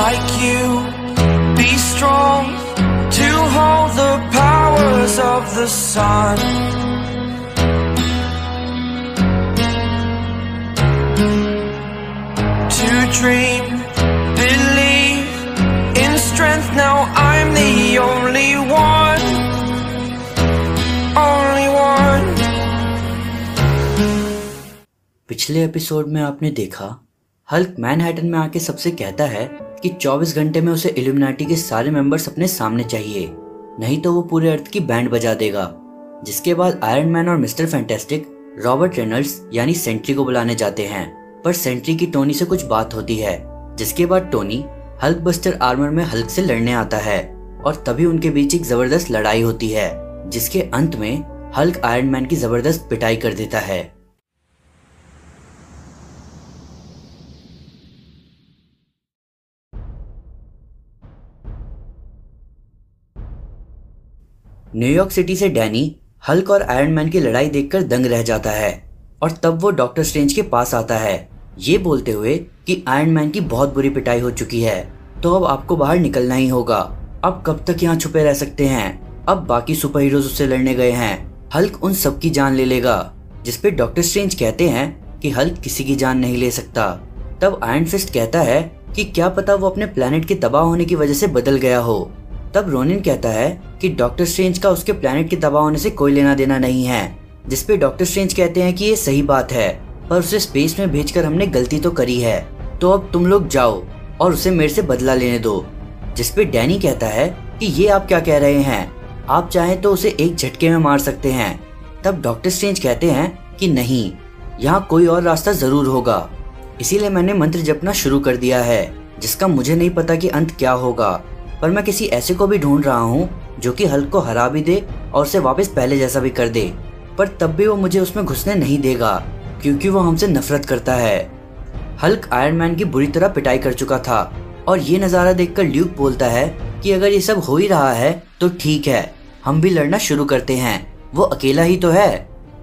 like you. Be strong to hold the powers of the sun. To dream, believe in strength. Now I'm the only one. Only one. पिछले episode में आपने देखा Hulk Manhattan में आके सबसे कहता है कि 24 घंटे में उसे इल्यूमिनाटी के सारे मेंबर्स अपने सामने चाहिए। नहीं तो वो पूरे अर्थ की बैंड बजा देगा। जिसके बाद आयरन मैन और मिस्टर फैंटेस्टिक रॉबर्ट रेनल्ड्स यानी सेंट्री को बुलाने जाते हैं। पर सेंट्री की टोनी से कुछ बात होती है, जिसके बाद टोनी हल्क बस्टर आर्मर में हल्क से लड़ने आता है और तभी उनके बीच एक ज़बरदस्त लड़ाई होती है, जिसके अंत में हल्क आयरन मैन की ज़बरदस्त पिटाई कर देता है। न्यूयॉर्क सिटी से डैनी हल्क और आयरन मैन की लड़ाई देखकर दंग रह जाता है और तब वो डॉक्टर स्ट्रेंज के पास आता है। ये बोलते हुए कि आयरन मैन की बहुत बुरी पिटाई हो चुकी है। तो अब आपको बाहर निकलना ही होगा। अब कब तक यहाँ छुपे रह सकते हैं? अब बाकी सुपर हीरोज उससे लड़ने गए हैं। हल्क उन सबकी जान ले लेगा, जिसपे डॉक्टर स्ट्रेंज कहते हैं कि हल्क किसी की जान नहीं ले सकता। तब आयरन फिस्ट कहता है कि क्या पता वो अपने प्लेनेट के तबाह होने की वजह से बदल गया हो। तब रोनिन कहता है कि डॉक्टर स्ट्रेंज का उसके प्लेनेट के तबाह होने से कोई लेना देना नहीं है, जिसपे डॉक्टर स्ट्रेंज कहते हैं कि ये सही बात है, पर उसे स्पेस में भेजकर हमने गलती तो करी है तो अब तुम लोग जाओ और उसे मेरे से बदला लेने दो, जिसपे डैनी कहता है कि ये आप क्या कह रहे हैं, आप चाहें तो उसे एक झटके में मार सकते हैं। तब डॉक्टर स्ट्रेंज कहते हैं कि नहीं, यहाँ कोई और रास्ता ज़रूर होगा, इसीलिए मैंने मंत्र जपना शुरू कर दिया है, जिसका मुझे नहीं पता कि अंत क्या होगा। पर मैं किसी ऐसे को भी ढूंढ रहा हूँ, जो कि हल्क को हरा भी दे और उसे वापस पहले जैसा भी कर दे। पर तब भी वो मुझे उसमें घुसने नहीं देगा, क्योंकि वो हमसे नफरत करता है। हल्क आयरन मैन की बुरी तरह पिटाई कर चुका था, और ये नज़ारा देखकर ल्यूक बोलता है कि अगर ये सब हो ही रहा है तो ठीक है, हम भी लड़ना शुरू करते हैं। वो अकेला ही तो है।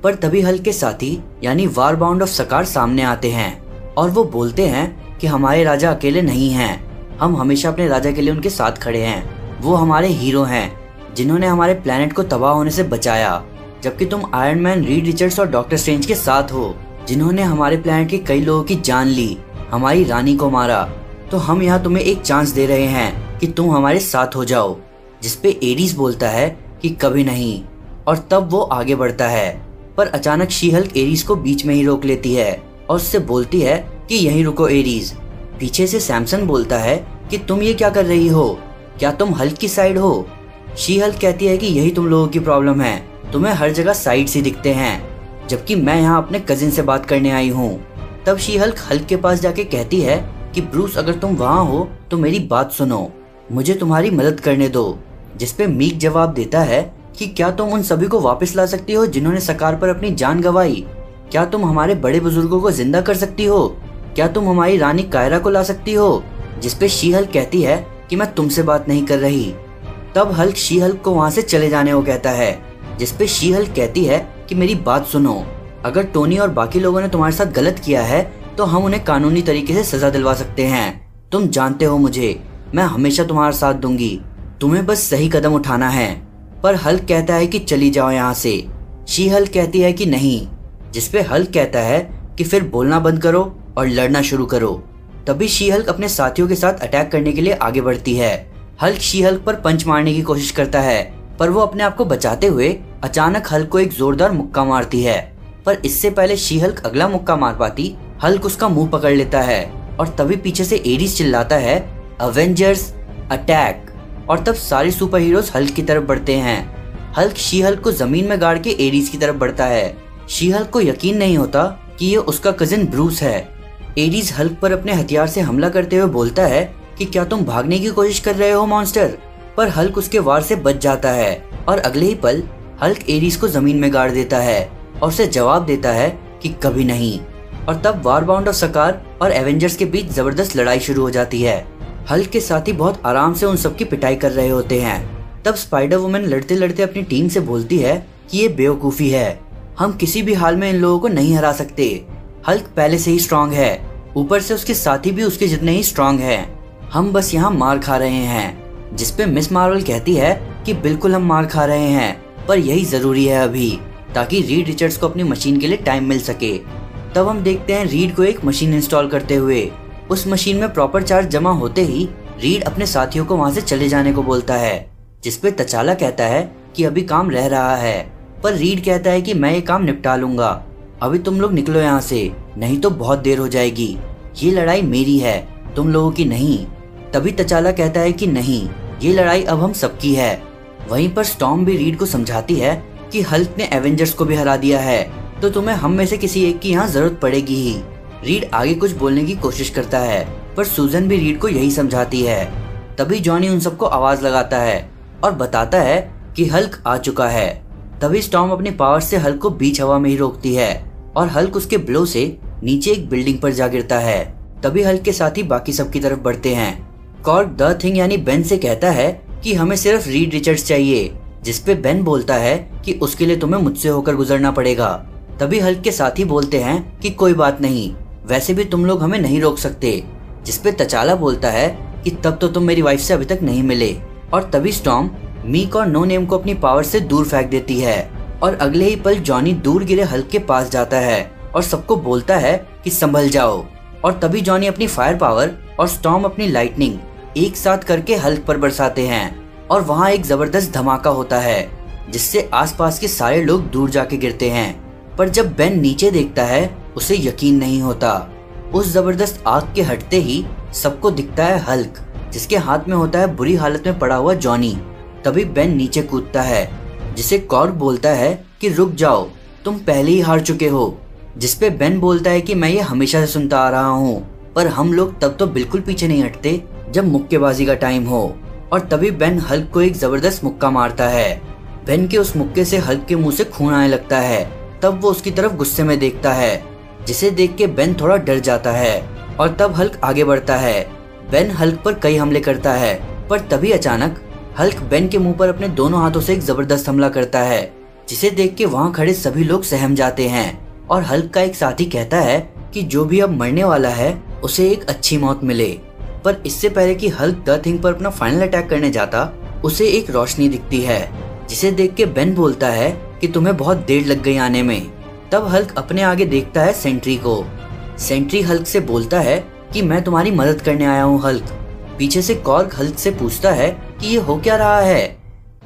पर तभी हल्क के साथी, यानी वार बाउंड ऑफ़ सकार सामने आते हैं, और वो बोलते हैं कि हमारे राजा अकेले नहीं हैं। हम हमेशा अपने राजा के लिए उनके साथ खड़े हैं। वो हमारे हीरो हैं, जिन्होंने हमारे प्लेनेट को तबाह होने से बचाया। जबकि तुम आयरन मैन रीड रिचर्ड्स और डॉक्टर स्ट्रेंज के साथ हो, जिन्होंने हमारे प्लेनेट के कई लोगों की जान ली, हमारी रानी को मारा। तो हम यहाँ तुम्हें एक चांस दे रहे हैं कि तुम हमारे साथ हो जाओ, जिसपे एरीज बोलता है कि कभी नहीं, और तब वो आगे बढ़ता है। पर अचानक शीहल्क एरीज को बीच में ही रोक लेती है, और उससे बोलती है कि यहीं रुको एरीज पीछे से सैमसन बोलता है कि तुम ये क्या कर रही हो? क्या तुम हल्क की साइड हो? शी हल्क कहती है कि यही तुम लोगों की प्रॉब्लम है। तुम्हें हर जगह साइड से दिखते हैं। जबकि मैं यहाँ अपने कजिन से बात करने आई हूँ। तब शी हल्क हल्क के पास जाके कहती है कि ब्रूस अगर तुम वहाँ हो तो मेरी बात सुनो। मुझे तुम्हारी मदद करने दो। जिसपे मीक जवाब देता है कि क्या तुम उन सभी को वापस ला सकती हो जिन्होंने सकार पर अपनी जान गंवाई? क्या तुम हमारे बड़े बुज़ुर्गों को ज़िंदा कर सकती हो? क्या तुम हमारी रानी कायरा को ला सकती हो? जिसपे शी हल्क कहती है कि मैं तुमसे बात नहीं कर रही। तब हल्क शी हल्क को वहाँ से चले जाने को कहता है, जिसपे शी हल्क कहती है कि मेरी बात सुनो। अगर टोनी और बाकी लोगों ने तुम्हारे साथ गलत किया है तो हम उन्हें कानूनी तरीके से सजा दिलवा सकते हैं। तुम जानते हो मुझे, मैं हमेशा तुम्हारा साथ दूँगी। तुम्हें बस सही कदम उठाना है। पर हल्क कहता है कि चली जाओ यहाँ से। शी हल्क कहती है कि नहीं, जिसपे हल्क कहता है कि फिर बोलना बंद करो। और लड़ना शुरू करो। तभी शी हल्क अपने साथियों के साथ अटैक करने के लिए आगे बढ़ती है। हल्क शी हल्क पर पंच मारने की कोशिश करता है, पर वो अपने आप को बचाते हुए अचानक हल्क को एक जोरदार मुक्का मारती है। पर इससे पहले शी हल्क अगला मुक्का मार पाती हल्क उसका मुँह पकड़ लेता है और तभी पीछे से एरिस चिल्लाता है अवेंजर्स अटैक और तब सारे सुपर हीरोज हल्क की तरफ़ बढ़ते हैं। हल्क शी हल्क को ज़मीन में गाड़ के एरिस की तरफ़ बढ़ता है। शी हल्क को यकीन नहीं होता कि ये उसका कजिन ब्रूस है। एरिस हल्क पर अपने हथियार से हमला करते हुए बोलता है कि क्या तुम भागने की कोशिश कर रहे हो मॉन्स्टर पर हल्क उसके वार से बच जाता है और अगले ही पल हल्क एरिस को ज़मीन में गाड़ देता है और उसे जवाब देता है कि कभी नहीं। और तब वार बाउंड ऑफ़ सकार और एवेंजर्स के बीच ज़बरदस्त लड़ाई शुरू हो जाती है। हल्क के साथी बहुत आराम से उन सबकी पिटाई कर रहे होते हैं। तब स्पाइडर वुमेन लड़ते लड़ते अपनी टीम से बोलती है कि ये बेवकूफ़ी है। हम किसी भी हाल में इन लोगों को नहीं हरा सकते। हल्क पहले से ही स्ट्रांग है। ऊपर से उसके साथी भी उसके जितने ही स्ट्रांग हैं, हम बस यहाँ मार खा रहे हैं, जिसपे मिस मार्वल कहती है कि बिल्कुल हम मार खा रहे हैं, पर यही ज़रूरी है अभी, ताकि रीड रिचर्ड्स को अपनी मशीन के लिए टाइम मिल सके। तब हम देखते हैं रीड को एक मशीन इंस्टॉल करते हुए। उस मशीन में प्रॉपर चार्ज जमा होते ही रीड अपने साथियों को वहाँ से चले जाने को बोलता है, जिसपे तचाला कहता है कि अभी काम रह रहा है, पर रीड कहता है कि मैं ये काम निपटा लूँगा। अभी तुम लोग निकलो यहाँ से, नहीं तो बहुत देर हो जाएगी। ये लड़ाई मेरी है, तुम लोगों की नहीं। तभी तचाला कहता है कि नहीं, ये लड़ाई अब हम सबकी है। वहीं पर स्टॉम भी रीड को समझाती है कि हल्क ने एवेंजर्स को भी हरा दिया है तो तुम्हें हम में से किसी एक की यहाँ ज़रूरत पड़ेगी ही। रीड आगे कुछ बोलने की कोशिश करता है, पर सुजन भी रीड को यही समझाती है। तभी जॉनी उन सबको आवाज़ लगाता है और बताता है कि हल्क आ चुका है। तभी स्टॉम अपनी पावर से हल्क को बीच हवा में ही रोकती है और हल्क उसके ब्लो से नीचे एक बिल्डिंग पर जा गिरता है। तभी हल्क के साथ बाकी सबकी तरफ़ बढ़ते हैं। कॉर्क द थिंग यानी बेन से कहता है कि हमें सिर्फ़ रीड रिचर्ड्स चाहिए जिसपे बेन बोलता है कि उसके लिए तुम्हें मुझसे होकर गुजरना पड़ेगा। तभी हल्क के साथ ही बोलते हैं कि कोई बात नहीं, वैसे भी तुम लोग हमें नहीं रोक सकते जिसपे तचाला बोलता है कि तब तो तुम मेरी वाइफ से अभी तक नहीं मिले। और तभी स्टॉम मीक और नो नेम को अपनी पावर से दूर फेंक देती है, और अगले ही पल जॉनी दूर गिरे हल्क के पास जाता है। और सबको बोलता है कि संभल जाओ। और तभी जॉनी अपनी फायर पावर और स्टॉम अपनी लाइटनिंग एक साथ करके हल्क पर बरसाते हैं। और वहाँ एक ज़बरदस्त धमाका होता है, जिससे आसपास के सारे लोग दूर जाके गिरते हैं। पर जब बेन नीचे देखता है, उसे यकीन नहीं होता। उस ज़बरदस्त आग के हटते ही सबको दिखता है हल्क जिसके हाथ में होता है बुरी हालत में पड़ा हुआ जॉनी। तभी बेन नीचे कूदता है, जिसे कॉर्क बोलता है कि रुक जाओ, तुम पहले ही हार चुके हो। जिसपे बेन बोलता है कि मैं ये हमेशा से सुनता आ रहा हूँ। पर हम लोग तब तो बिल्कुल पीछे नहीं हटते, जब मुक्केबाजी का टाइम हो, और तभी बेन हल्क को एक ज़बरदस्त मुक्का मारता है। बेन के उस मुक्के से हल्क के मुँह से खून आने लगता है। तब वो उसकी तरफ़ गुस्से में देखता है, जिसे देख के बेन थोड़ा डर जाता है, और तब हल्क आगे बढ़ता है। बेन हल्क पर कई हमले करता है, पर तभी अचानक हल्क बेन के मुँह पर अपने दोनों हाथों से एक ज़बरदस्त हमला करता है, जिसे देख के वहाँ खड़े सभी लोग सहम जाते हैं। और हल्क का एक साथी कहता है कि जो भी अब मरने वाला है, उसे एक अच्छी मौत मिले। पर इससे पहले कि हल्क द थिंग पर अपना फाइनल अटैक करने जाता, उसे एक रोशनी दिखती है, जिसे देख के बेन बोलता है कि तुम्हें बहुत देर लग गई आने में। तब हल्क अपने आगे देखता है सेंट्री को। सेंट्री हल्क से बोलता है कि मैं तुम्हारी मदद करने आया हूँ, हल्क। पीछे से कॉर्क हल्क से पूछता है कि ये हो क्या रहा है,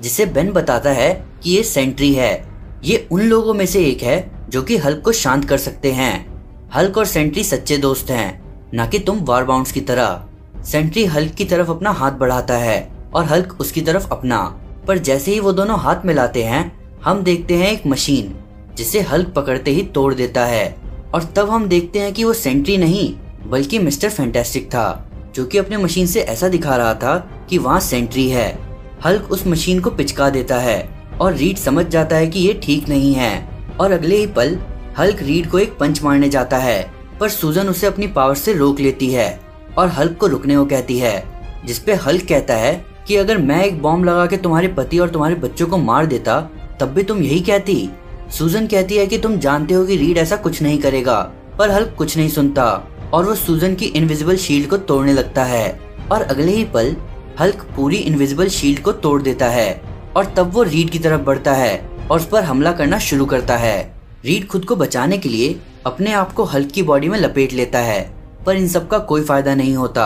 जिसे बेन बताता है कि ये सेंट्री है। ये उन लोगों में से एक है जो कि हल्क को शांत कर सकते हैं। हल्क और सेंट्री सच्चे दोस्त हैं, न कि तुम वार बाउंड्स की तरह। सेंट्री हल्क की तरफ़ अपना हाथ बढ़ाता है और हल्क उसकी तरफ़ अपना। पर जैसे ही वो दोनों हाथ मिलाते हैं, हम देखते हैं एक मशीन, जिसे हल्क पकड़ते ही तोड़ देता है। और तब हम देखते हैं कि वो सेंट्री नहीं, बल्कि मिस्टर फैंटेस्टिक था, जो कि अपने मशीन से ऐसा दिखा रहा था कि वहाँ सेंट्री है। हल्क उस मशीन को पिचका देता है। और रीड समझ जाता है कि ये ठीक नहीं है। और अगले ही पल, हल्क रीड को एक पंच मारने जाता है, पर सूजन उसे अपनी पावर से रोक लेती है और हल्क को रुकने को कहती है, जिसपे हल्क कहता है कि अगर मैं एक बॉम्ब लगा के तुम्हारे पति और तुम्हारे बच्चों को मार देता, तब भी तुम यही कहती। सूजन कहती है कि तुम जानते हो कि रीड ऐसा कुछ नहीं करेगा, पर हल्क कुछ नहीं सुनता, और वो सूजन की इनविजिबल शील्ड को तोड़ने लगता है। और अगले ही पल, हल्क पूरी इनविजिबल शील्ड को तोड़ देता है। और तब वो रीड की तरफ़ बढ़ता है और उस पर हमला करना शुरू करता है। रीड खुद को बचाने के लिए अपने आप को हल्क की बॉडी में लपेट लेता है, पर इन सब का कोई फ़ायदा नहीं होता।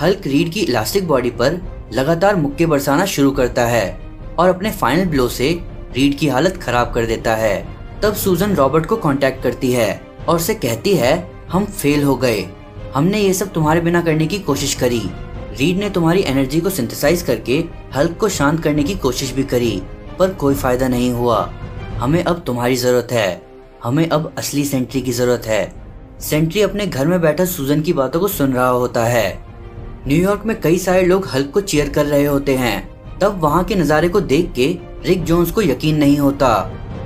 हल्क रीड की इलास्टिक बॉडी पर लगातार मुक्के बरसाना शुरू करता है और अपने फाइनल ब्लो से रीड की हालत खराब कर देता है। तब सूजन रॉबर्ट को कांटेक्ट करती है और उसे कहती है, हम फेल हो गए। हमने ये सब तुम्हारे बिना करने की कोशिश करी। रीड ने तुम्हारी एनर्जी को सिंथेसाइज करके हल्क को शांत करने की कोशिश भी करी, पर कोई फ़ायदा नहीं हुआ। हमें अब तुम्हारी ज़रूरत है। हमें अब असली सेंट्री की ज़रूरत है। सेंट्री अपने घर में बैठा सूजन की बातों को सुन रहा होता है। न्यूयॉर्क में कई सारे लोग हल्क को चेयर कर रहे होते हैं। तब वहाँ के नज़ारे को देख के रिक जोन्स को यकीन नहीं होता।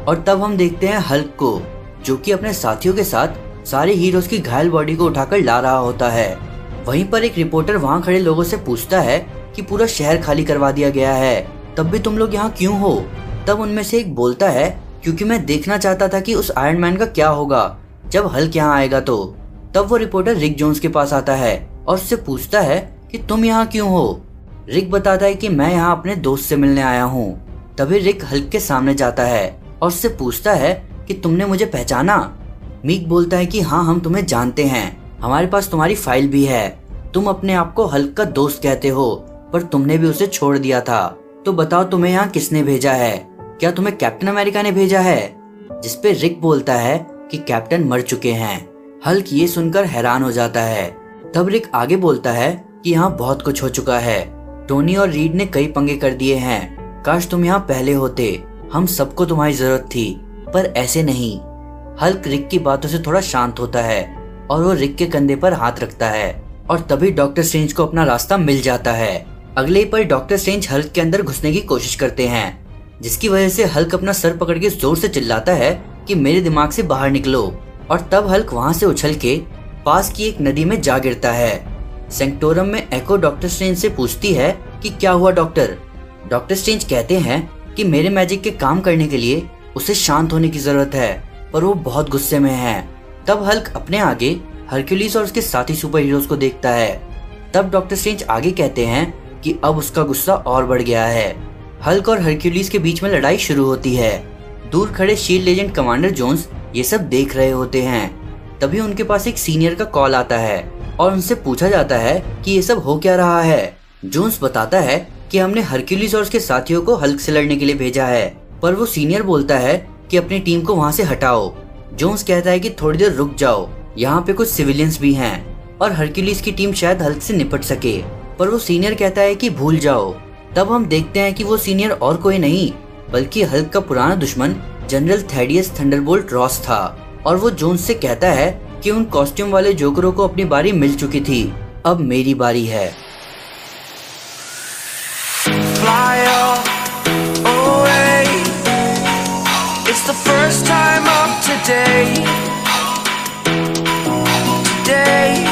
और तब हम देखते हैं हल्क को, जो कि अपने साथियों के साथ सारे हीरोज की घायल बॉडी को उठाकर ला रहा होता है। वहीं पर एक रिपोर्टर वहाँ खड़े लोगों से पूछता है कि पूरा शहर खाली करवा दिया गया है। तब भी तुम लोग यहाँ क्यों हो? तब उनमें से एक बोलता है, क्योंकि मैं देखना चाहता था कि उस आयरन मैन का क्या होगा, जब हल्क यहाँ आएगा तो। तब वो रिपोर्टर रिक जोन्स के पास आता है और उससे पूछता है कि, तुम यहाँ क्यों हो? रिक बताता है कि, मैं यहाँ अपने दोस्त से मिलने आया हूँ। तभी रिक हल्क के सामने जाता है और उससे पूछता है कि, तुमने मुझे पहचाना? मीक बोलता है कि हाँ हम तुम्हें जानते हैं। हमारे पास तुम्हारी फ़ाइल भी है। तुम अपने आप को हल्क दोस्त कहते हो, पर तुमने भी उसे छोड़ दिया था। तो बताओ तुम्हें यहाँ किसने भेजा है? क्या तुम्हें कैप्टन अमेरिका ने भेजा है? जिसपे रिक बोलता है कि कैप्टन मर चुके हैं। हल्क ये सुनकर हैरान हो जाता है। तब रिक आगे बोलता है कि यहाँ बहुत कुछ हो चुका है। टोनी और रीड ने कई पंगे कर दिए हैं। काश तुम यहाँ पहले होते। हम सबको तुम्हारी ज़रूरत थी, पर ऐसे नहीं। हल्क रिक की बातों से थोड़ा शांत होता है। और वो रिक के कंधे पर हाथ रखता है और तभी डॉक्टर स्ट्रेंज को अपना रास्ता मिल जाता है। अगले ही पर डॉक्टर स्ट्रेंज हल्क के अंदर घुसने की कोशिश करते हैं, जिसकी वजह से हल्क अपना सर पकड़ के ज़ोर से चिल्लाता है कि मेरे दिमाग से बाहर निकलो, और तब हल्क वहाँ से उछल के पास की एक नदी में जा गिरता है। सेंटोरम में एको डॉक्टर स्ट्रेंज से पूछती है कि क्या हुआ डॉक्टर? डॉक्टर स्ट्रेंज कहते हैं कि मेरे मैजिक के काम करने के लिए उसे शांत होने की ज़रूरत है, पर वो बहुत गुस्से में है। तब हल्क अपने आगे हरक्यूलिस और उसके साथी सुपर हीरोज को देखता है। तब डॉक्टर स्ट्रेंज आगे कहते हैं कि अब उसका गुस्सा और बढ़ गया है। हल्क और हरक्यूलिस के बीच में लड़ाई शुरू होती है। दूर खड़े शील्ड एजेंट कमांडर जोन्स ये सब देख रहे होते हैं। तभी उनके पास एक सीनियर का कॉल आता है और उनसे पूछा जाता है कि ये सब हो क्या रहा है। जोन्स बताता है कि हमने हरक्यूलिस और उसके साथियों को हल्क से लड़ने के लिए भेजा है, पर वो सीनियर बोलता है कि अपनी टीम को वहाँ से हटाओ। जोन्स कहता है कि थोड़ी देर रुक जाओ। यहाँ पे कुछ सिविलियंस भी हैं, और हरक्यूलिस की टीम शायद हल्क से निपट सके, पर वो सीनियर कहता है कि भूल जाओ। तब हम देखते हैं कि वो सीनियर और कोई नहीं, बल्कि हल्क का पुराना दुश्मन जनरल थेडियस थंडरबोल्ट रॉस था, और वो जोन्स से कहता है कि उन कॉस्ट्यूम वाले जोकरों को अपनी बारी मिल चुकी थी। अब मेरी बारी है। Fly away. It's the first time today. Today.